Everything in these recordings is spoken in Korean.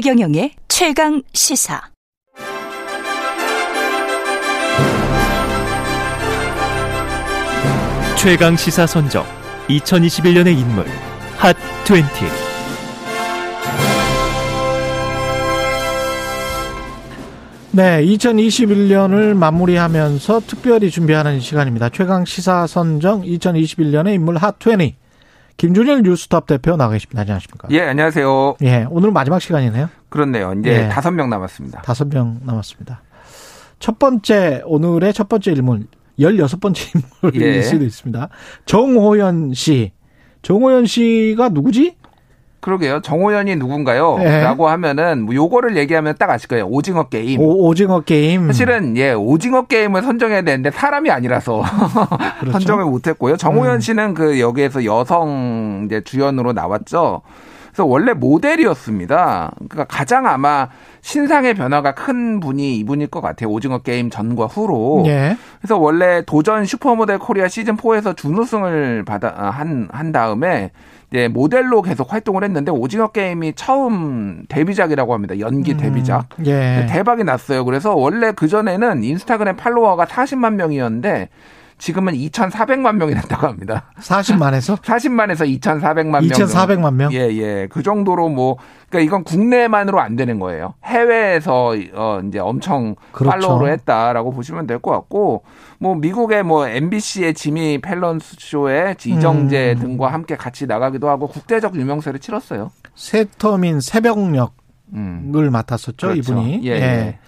최경영의 최강 시사. 최강 시사 선정 2021년의 인물 핫 20. 네, 2021년을 마무리하면서 특별히 준비하는 시간입니다. 최강 시사 선정 2021년의 인물 핫 20. 김준일 뉴스톱 대표 나와 계십니다. 안녕하십니까? 예, 안녕하세요. 예, 오늘 마지막 시간이네요. 그렇네요. 이제 예. 다섯 명 남았습니다. 다섯 명 남았습니다. 첫 번째, 오늘의 첫 번째 인물, 16번째 인물일 예. 수도 있습니다. 정호연 씨. 정호연 씨가 누구지? 그러게요. 정호연이 누군가요? 예. 라고 하면은 뭐 요거를 얘기하면 딱 아실 거예요. 오징어 게임. 오, 오징어 게임. 사실은 예 오징어 게임을 선정해야 되는데 사람이 아니라서 그렇죠. 선정을 못 했고요. 정호연 음. 씨는 그 여기에서 여성 이제 주연으로 나왔죠. 그래서 원래 모델이었습니다. 그러니까 가장 아마 신상의 변화가 큰 분이 이분일 것 같아요. 오징어 게임 전과 후로. 예. 그래서 원래 도전 슈퍼모델 코리아 시즌 4에서 준우승을 받아 한, 한 다음에 이제 모델로 계속 활동을 했는데 오징어 게임이 처음 데뷔작이라고 합니다. 연기 데뷔작. 음, 예. 대박이 났어요. 그래서 원래 그 전에는 인스타그램 팔로워가 40만 명이었는데 지금은 2,400만 명이 됐다고 합니다. 40만에서 40만에서 2,400만 명. 2,400만 명? 예, 예. 그 정도로 뭐, 그러니까 이건 국내만으로 안 되는 거예요. 해외에서, 어, 이제 엄청 그렇죠. 팔로우를 했다라고 보시면 될 것 같고, 뭐, 미국의 뭐, MBC의 지미 펠런스 쇼에 이정재 음. 등과 함께 같이 나가기도 하고, 국제적 유명세를 치렀어요. 새터민 새벽녘을 음. 맡았었죠, 그렇죠. 이분이. 예, 예.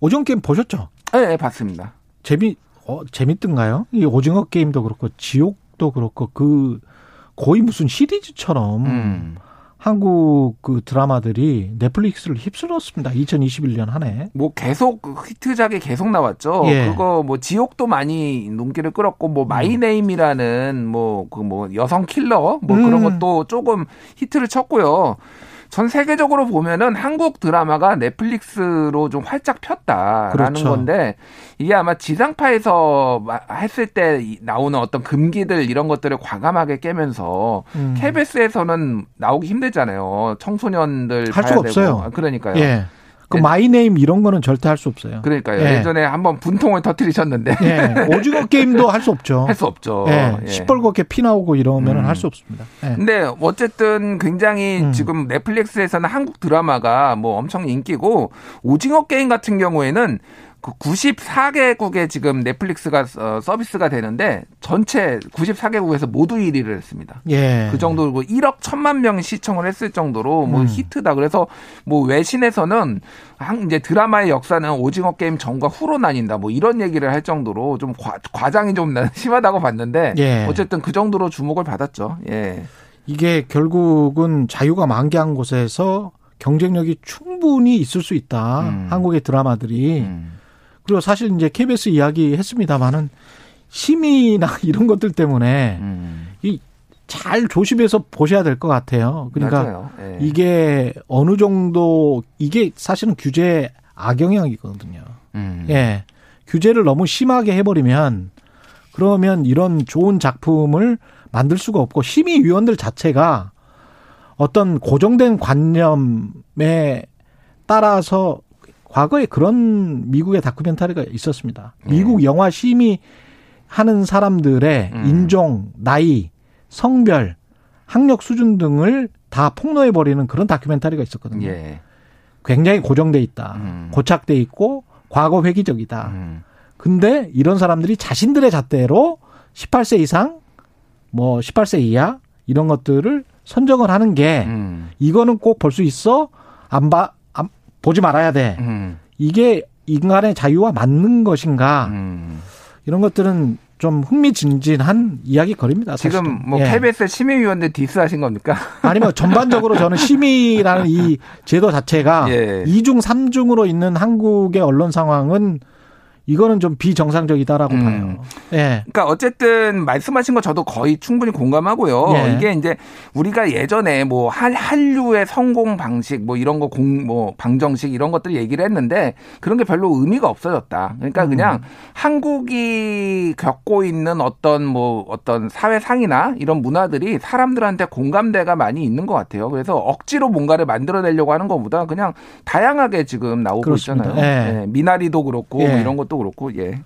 오징어 게임 보셨죠? 예, 예, 봤습니다. 재미 어, 재밌던가요? 이 오징어 게임도 그렇고 지옥도 그렇고 그 거의 무슨 시리즈처럼 음. 한국 그 드라마들이 넷플릭스를 휩쓸었습니다. 2021년 한 해. 뭐 계속 그 히트작이 계속 나왔죠. 예. 그거 뭐 지옥도 많이 눈길을 끌었고 뭐 마이네임이라는 뭐 그뭐 여성 킬러 뭐 그런 음. 것도 조금 히트를 쳤고요. 전 세계적으로 보면은 한국 드라마가 넷플릭스로 좀 활짝 폈다라는 그렇죠. 건데 이게 아마 지상파에서 마- 했을 때 이- 나오는 어떤 금기들 이런 것들을 과감하게 깨면서 음. KBS에서는 나오기 힘들잖아요. 청소년들 할수 없어요. 아, 그러니까요. 예. 그 예. 마이네임 이런 거는 절대 할 수 없어요. 그러니까요. 예. 예. 전에 한번 분통을 터뜨리셨는데 예. 오징어 게임도 할 수 없죠. 할 수 없죠. 예. 예. 시뻘겋게 피 나오고 이러면 은 음. 할수 없습니다. 예. 근데 어쨌든 굉장히 음. 지금 넷플릭스에서는 한국 드라마가 뭐 엄청 인기고 오징어 게임 같은 경우에는 그 94개국에 지금 넷플릭스가 어, 서비스가 되는데 전체 94개국에서 모두 1위를 했습니다. 예. 그 정도로 1억 천만 명이 시청을 했을 정도로 뭐 음. 히트다. 그래서 뭐 외신에서는 한 이제 드라마의 역사는 오징어 게임 전과 후로 나뉜다. 뭐 이런 얘기를 할 정도로 좀 과, 과장이 좀 나- 심하다고 봤는데 예. 어쨌든 그 정도로 주목을 받았죠. 예. 이게 결국은 자유가 만개한 곳에서 경쟁력이 충분히 있을 수 있다. 음. 한국의 드라마들이. 음. 그리고 사실 이제 KBS 이야기 했습니다만은 심의나 이런 것들 때문에 음. 이잘 조심해서 보셔야 될 것 같아요. 그러니까. 예. 이게 어느 정도 이게 사실은 규제 악영향이거든요. 음. 예. 규제를 너무 심하게 해버리면 그러면 이런 좋은 작품을 만들 수가 없고 심의위원들 자체가 어떤 고정된 관념에 따라서 과거에 그런 미국의 다큐멘터리가 있었습니다. 미국 영화 심의 하는 사람들의 음. 인종, 나이, 성별, 학력 수준 등을 다 폭로해 버리는 그런 다큐멘터리가 있었거든요. 예. 굉장히 고정돼 있다. 음. 고착돼 있고 과거 회기적이다. 음. 근데 이런 사람들이 자신들의 잣대로 18세 이상, 뭐 18세 이하 이런 것들을 선정을 하는 게 음. 이거는 꼭 볼 수 있어. 안 봐, 안, 보지 말아야 돼. 음. 이게 인간의 자유와 맞는 것인가? 음. 이런 것들은 좀 흥미진진한 이야기 거리입니다. 지금 사실은. 뭐 예. KBS 심의위원들 디스하신 겁니까? 아니면 전반적으로 저는 심의라는 이 제도 자체가 예. 이중삼중으로 있는 한국의 언론 상황은 이거는 좀 비정상적이다라고 음. 봐요. 예. 그러니까 어쨌든 말씀하신 거 저도 거의 충분히 공감하고요. 예. 이게 이제 우리가 예전에 뭐 한, 한류의 성공 방식 뭐 이런 거 공 뭐 방정식 이런 것들 얘기를 했는데 그런 게 별로 의미가 없어졌다. 그러니까 음. 그냥 한국이 겪고 있는 어떤 뭐 어떤 사회상이나 이런 문화들이 사람들한테 공감대가 많이 있는 것 같아요. 그래서 억지로 뭔가를 만들어내려고 하는 것보다 그냥 다양하게 지금 나오고 그렇습니다. 있잖아요. 예. 예, 미나리도 그렇고 예. 뭐 이런 것도 그렇고 예.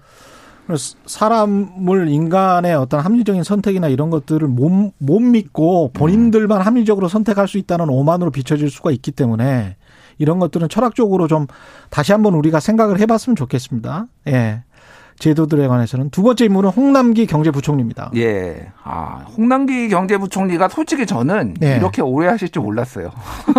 사람을 인간의 어떤 합리적인 선택이나 이런 것들을 못, 못 믿고 본인들만 합리적으로 선택할 수 있다는 오만으로 비춰질 수가 있기 때문에 이런 것들은 철학적으로 좀 다시 한번 우리가 생각을 해봤으면 좋겠습니다. 예. 제도들에 관해서는 두 번째 인물은 홍남기 경제부총리입니다. 예. 아, 홍남기 경제부총리가 솔직히 저는 예. 이렇게 오래 하실 줄 몰랐어요.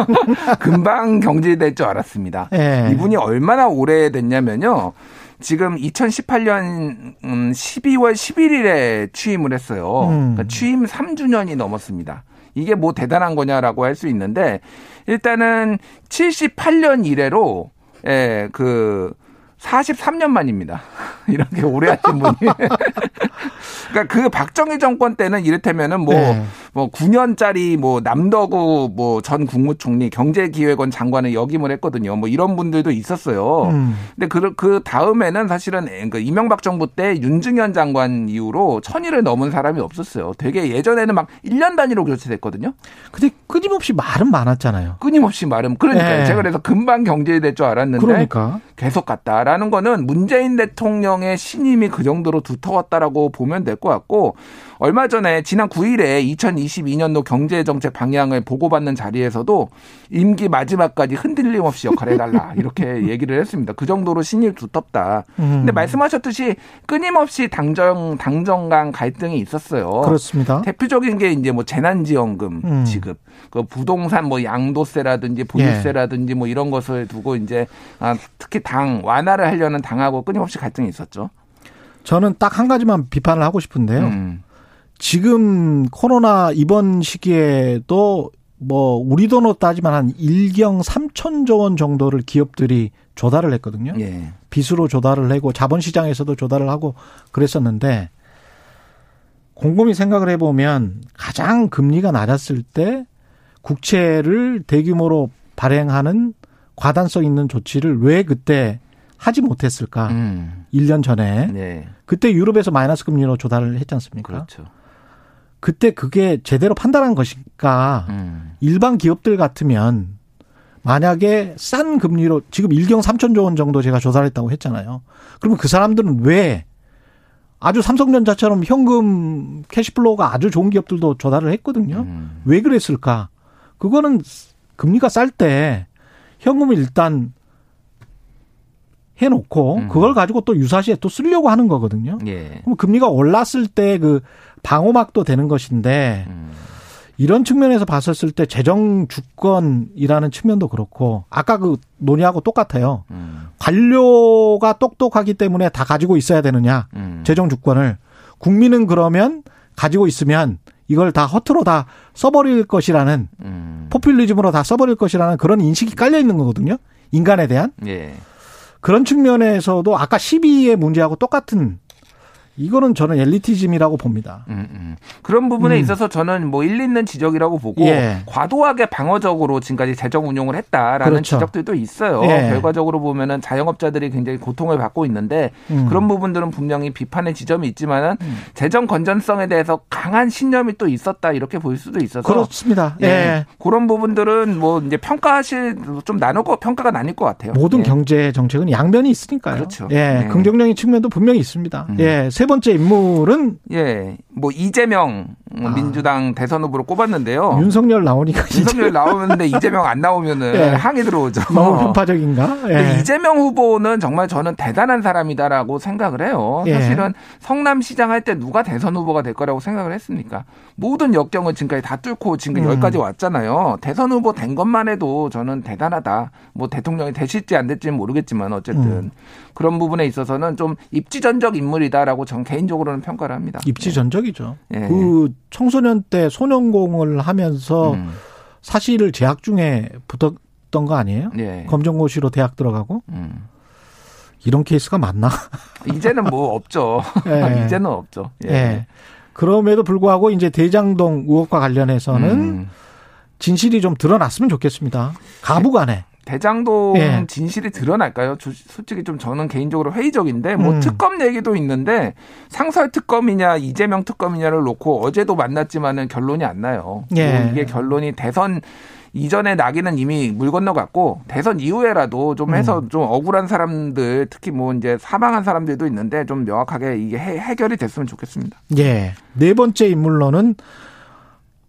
금방 경질될 줄 알았습니다. 예. 이분이 얼마나 오래 됐냐면요. 지금 2018년 12월 11일에 취임을 했어요. 음. 그러니까 취임 3주년이 넘었습니다. 이게 뭐 대단한 거냐라고 할 수 있는데 일단은 78년 이래로 예, 그 43년 만입니다. 이렇게 오래 하신 분이. 그러니까 그 박정희 정권 때는 이를테면은 뭐, 네. 뭐 9년짜리 뭐 남덕우 뭐 전 국무총리 경제기획원 장관을 역임을 했거든요. 뭐 이런 분들도 있었어요. 음. 근데 그, 그 다음에는 사실은 그 이명박 정부 때 윤중현 장관 이후로 천일을 넘은 사람이 없었어요. 되게 예전에는 막 1년 단위로 교체됐거든요. 근데 끊임없이 말은 많았잖아요. 끊임없이 말은 그러니까 네. 제가 그래서 금방 경제될 줄 알았는데 그러니까. 계속 갔다라는 거는 문재인 대통령의 신임이 그 정도로 두터웠다라고 보면 될 것 같고 얼마 전에 지난 9일에 2022년도 경제정책 방향을 보고받는 자리에서도 임기 마지막까지 흔들림 없이 역할을 해달라 이렇게 얘기를 했습니다. 그 정도로 신임이 두텁다. 음. 근데 말씀하셨듯이 끊임없이 당정 당정 간 갈등이 있었어요. 그렇습니다. 대표적인 게 이제 뭐 재난지원금 음. 지급, 그 부동산 뭐 양도세라든지 보유세라든지 뭐 이런 것을 두고 이제 아, 특히 당 완화를 하려는 당하고 끊임없이 갈등이 있었죠. 저는 딱 한 가지만 비판을 하고 싶은데요. 음. 지금 코로나 이번 시기에도 뭐 우리 돈으로 따지면 한 1경 3천조 원 정도를 기업들이 조달을 했거든요. 예. 빚으로 조달을 하고 자본시장에서도 조달을 하고 그랬었는데 곰곰이 생각을 해보면 가장 금리가 낮았을 때 국채를 대규모로 발행하는 과단성 있는 조치를 왜 그때 하지 못했을까? 음. 1년 전에. 네. 그때 유럽에서 마이너스 금리로 조달을 했지 않습니까? 그렇죠. 그때 그게 제대로 판단한 것일까? 음. 일반 기업들 같으면 만약에 싼 금리로 지금 1경 3천조 원 정도 제가 조달했다고 했잖아요. 그러면 그 사람들은 왜 아주 삼성전자처럼 현금 cash flow가 아주 좋은 기업들도 조달을 했거든요. 음. 왜 그랬을까? 그거는 금리가 쌀 때 현금을 일단 해놓고 음. 그걸 가지고 또 유사시에 또 쓰려고 하는 거거든요. 예. 그럼 금리가 올랐을 때 그 방어막도 되는 것인데 음. 이런 측면에서 봤었을 때 재정 주권이라는 측면도 그렇고 아까 그 논의하고 똑같아요. 음. 관료가 똑똑하기 때문에 다 가지고 있어야 되느냐 음. 재정 주권을 국민은 그러면 가지고 있으면 이걸 다 허투루 다 써버릴 것이라는 음. 포퓰리즘으로 다 써버릴 것이라는 그런 인식이 깔려 있는 거거든요. 인간에 대한 예. 그런 측면에서도 아까 12의 문제하고 똑같은 이거는 저는 엘리티즘이라고 봅니다. 음, 음. 그런 부분에 음. 있어서 저는 뭐 일리 있는 지적이라고 보고 예. 과도하게 방어적으로 지금까지 재정 운용을 했다라는 그렇죠. 지적들도 있어요. 예. 결과적으로 보면은 자영업자들이 굉장히 고통을 받고 있는데 음. 그런 부분들은 분명히 비판의 지점이 있지만은 재정 건전성에 대해서 강한 신념이 또 있었다 이렇게 볼 수도 있어서 그렇습니다. 예. 예. 그런 부분들은 뭐 이제 평가하실 좀 나누고 평가가 나뉠 것 같아요. 모든 예. 경제 정책은 양면이 있으니까요. 그렇죠. 예, 네. 긍정적인 측면도 분명히 있습니다. 음. 예, 세 번째 인물은 예, 뭐 이재명 아. 민주당 대선 후보로 꼽았는데요. 윤석열 나오니까 어. 윤석열 나오는데 이재명 안 나오면은 예. 항의 들어오죠. 너무 편파적인가? 예. 이재명 후보는 정말 저는 대단한 사람이다라고 생각을 해요. 예. 사실은 성남시장 할 때 누가 대선 후보가 될 거라고 생각을 했습니까? 모든 역경을 지금까지 다 뚫고 지금 음. 여기까지 왔잖아요. 대선 후보 된 것만 해도 저는 대단하다. 뭐 대통령이 되실지 안 될지는 모르겠지만 어쨌든 음. 그런 부분에 있어서는 좀 입지전적 인물이다라고 전 개인적으로는 평가를 합니다. 입지전적 이죠. 예. 그 청소년 때 소년공을 하면서 음. 사실을 재학 중에 붙었던 거 아니에요? 예. 검정고시로 대학 들어가고 음. 이런 케이스가 많나? 이제는 뭐 없죠. 예. 이제는 없죠. 예. 예. 그럼에도 불구하고 이제 대장동 의혹과 관련해서는 음. 진실이 좀 드러났으면 좋겠습니다. 가부간에. 대장동 예. 진실이 드러날까요? 조- 솔직히 좀 저는 개인적으로 회의적인데 뭐 음. 특검 얘기도 있는데 상설 특검이냐 이재명 특검이냐를 놓고 어제도 만났지만은 결론이 안 나요. 예. 뭐 이게 결론이 대선 이전에 나기는 이미 물 건너갔고 대선 이후에라도 좀 해서 음. 좀 억울한 사람들 특히 뭐 이제 사망한 사람들도 있는데 좀 명확하게 이게 해, 해결이 됐으면 좋겠습니다. 예. 네 번째 인물로는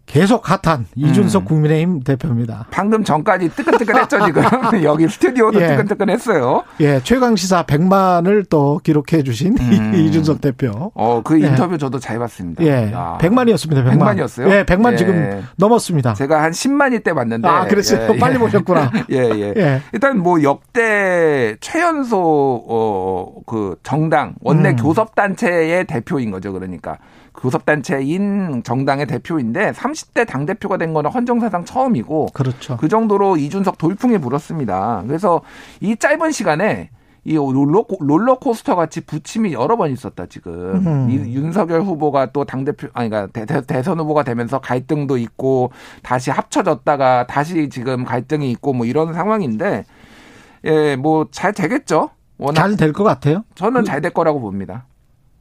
계속 핫한 이준석 음. 국민의힘 대표입니다. 방금 전까지 뜨끈뜨끈했죠 지금 여기 스튜디오도 예. 뜨끈뜨끈했어요. 예, 최강 시사 100만을 또 기록해 주신 음. 이준석 대표. 어그 예. 인터뷰 저도 잘 봤습니다. 예. 야. 100만이었습니다. 100만. 100만 이었어요? 예, 100만 예. 지금 넘었습니다. 제가 한 10만일 때 봤는데. 아, 그랬어요. 예, 예. 빨리 보셨구나. 예, 예. 예. 일단 뭐 역대 최연소 어그 정당 원내 음. 교섭 단체의 대표인 거죠. 그러니까 교섭 단체인 정당의 대표인데 30대 당 대표가 된 거는 헌정사상 처음이고 그렇죠. 그 정도로 이준석 돌풍이 불었습니다. 그래서 이 짧은 시간에 이 롤러, 롤러코스터 같이 부침이 여러 번 있었다, 지금. 음. 이 윤석열 후보가 또 당대표, 아니, 그러니까 대, 대, 선 후보가 되면서 갈등도 있고, 다시 합쳐졌다가 다시 지금 갈등이 있고, 뭐 이런 상황인데, 예, 뭐 잘 되겠죠? 잘 될 것 같아요. 저는 잘 될 거라고 봅니다.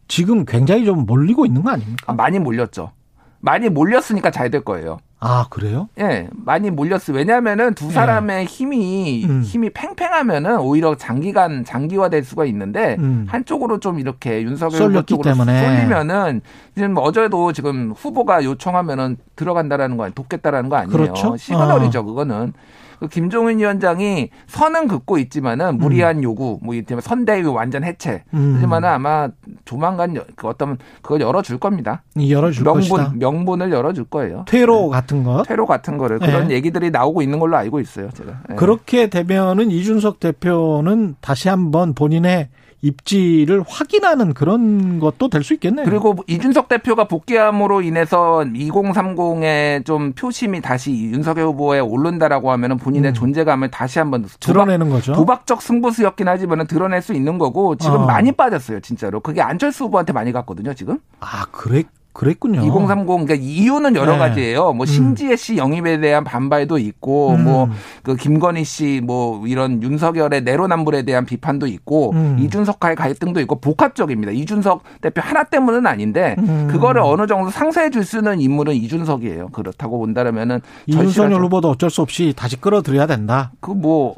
지금 굉장히 좀 몰리고 있는 거 아닙니까? 아, 많이 몰렸죠. 많이 몰렸으니까 잘 될 거예요. 아, 그래요? 예, 많이 몰렸어요. 왜냐하면은 두 사람의 힘이 예. 음. 힘이 팽팽하면은 오히려 장기간 장기화될 수가 있는데 음. 한쪽으로 좀 이렇게 윤석열 쪽으로 때문에. 쏠리면은 지금 뭐 어제도 지금 후보가 요청하면은 들어간다라는 거 아니, 돕겠다라는 거 아니에요. 그렇죠. 시그널이죠, 그거는. 그 김종인 위원장이 선은 긋고 있지만은 무리한 요구, 뭐 이를테면 선대위 완전 해체. 음. 하지만은 아마 조만간 여- 그 어떤 그걸 열어줄 겁니다. 열어줄 명분 것이다. 명분을 열어줄 거예요. 퇴로 같은 것. 퇴로 같은 거를 네. 그런 얘기들이 나오고 있는 걸로 알고 있어요. 제가. 예. 그렇게 되면은 이준석 대표는 다시 한번 본인의 입지를 확인하는 그런 것도 될 수 있겠네요. 그리고 이준석 대표가 복귀함으로 인해서 2030의 좀 표심이 다시 윤석열 후보에 오른다라고 하면은 본인의 음. 존재감을 다시 한번 드러내는 거죠. 도박적 승부수였긴 하지만은 드러낼 수 있는 거고 지금 어. 많이 빠졌어요, 진짜로. 그게 안철수 후보한테 많이 갔거든요, 지금. 아, 그래, 그랬군요. 2030 그러니까 이유는 여러 네. 가지예요. 뭐 음. 신지혜 씨 영입에 대한 반발도 있고 음. 뭐그 김건희 씨 뭐 이런 윤석열의 내로남불에 대한 비판도 있고 음. 이준석과의 갈등도 있고 복합적입니다. 이준석 대표 하나 때문은 아닌데 음. 그거를 어느 정도 상쇄해 줄수 있는 인물은 이준석이에요. 그렇다고 본다면은 윤석열 후보도 어쩔 수 없이 다시 끌어들여야 된다. 그뭐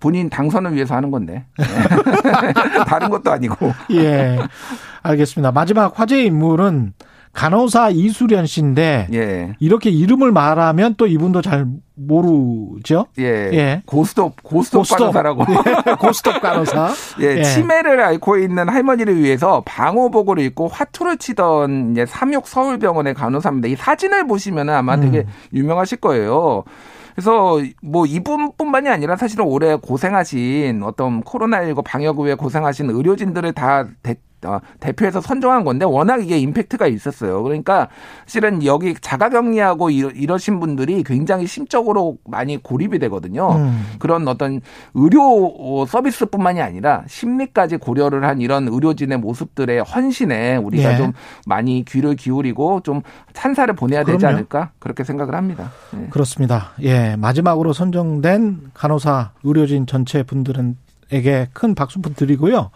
본인 당선을 위해서 하는 건데 네. 다른 것도 아니고 예. 알겠습니다. 마지막 화제 인물은 간호사 이수련 씨인데 예. 이렇게 이름을 말하면 또 이분도 잘 모르죠? 예. 예. 고스톱 고스톱 고스톱. 간호사라고 예, 고스톱 간호사. 예, 예. 치매를 앓고 있는 할머니를 위해서 방호복을 입고 화투를 치던 이제 삼육 서울병원의 간호사입니다. 이 사진을 보시면 아마 되게 음. 유명하실 거예요. 그래서 뭐 이분뿐만이 아니라 사실은 올해 고생하신 어떤 코로나19 방역 후에 고생하신 의료진들을 다 대, 어, 대표해서 선정한 건데 워낙 이게 임팩트가 있었어요. 그러니까 실은 여기 자가격리하고 이러, 이러 신 분들이 굉장히 심적으로 많이 고립이 되거든요. 음. 그런 어떤 의료 서비스뿐만이 아니라 심리까지 고려를 한 이런 의료진의 모습들의 헌신에 우리가 예. 좀 많이 귀를 기울이고 좀 찬사를 보내야 되지 그럼요. 않을까 그렇게 생각을 합니다. 예. 그렇습니다. 예. 마지막으로 선정된 간호사 의료진 전체 분들에게 큰 박수품 드리고요.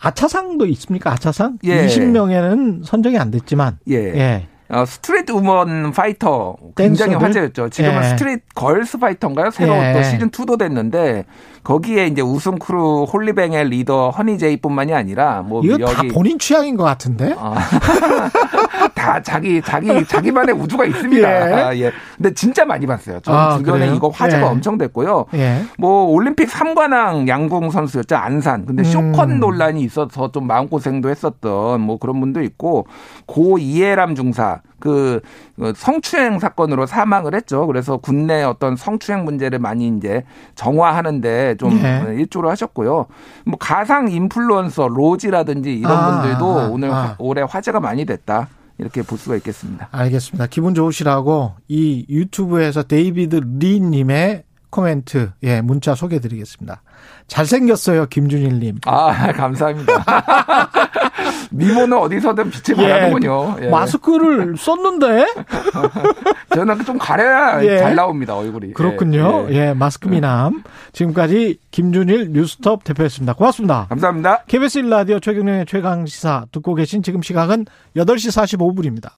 아차상도 있습니까? 아차상? 예. 20명에는 선정이 안 됐지만. 예. 예. 어, 스트릿 우먼 파이터 굉장히 댄서들? 화제였죠. 지금은 예. 스트릿 걸스 파이터인가요? 새로 예. 또 시즌 2도 됐는데 거기에 이제 우승 크루 홀리뱅의 리더 허니제이뿐만이 아니라 뭐 이거 여기 다 본인 취향인 것 같은데? 아. 다 자기 자기 자기만의 우주가 있습니다. 예. 아, 예. 근데 진짜 많이 봤어요. 저는 아, 주변에 그래요? 이거 화제가 예. 엄청 됐고요. 예. 뭐 올림픽 3관왕 양궁 선수였죠 안산. 근데 숏컷 음. 논란이 있어서 좀 마음고생도 했었던 뭐 그런 분도 있고 고 이예람 중사 그 성추행 사건으로 사망을 했죠. 그래서 국내 어떤 성추행 문제를 많이 이제 정화하는데 좀 예. 일조를 하셨고요. 뭐 가상 인플루언서 로지라든지 이런 아, 분들도 아, 오늘 아. 화- 올해 화제가 많이 됐다. 이렇게 볼 수가 있겠습니다. 알겠습니다. 기분 좋으시라고 이 유튜브에서 데이비드 리 님의 코멘트, 예, 문자 소개해 드리겠습니다. 잘생겼어요, 김준일님. 아, 감사합니다. 미모는 어디서든 빛을 예, 발하는군요. 예. 마스크를 썼는데? 저는 좀 가려야 예. 잘 나옵니다, 얼굴이. 그렇군요. 예, 예, 예. 마스크 미남. 지금까지 김준일 뉴스톱 대표였습니다. 고맙습니다. 감사합니다. KBS 1라디오 최경영의 최강 시사 듣고 계신 지금 시각은 8시 45분입니다.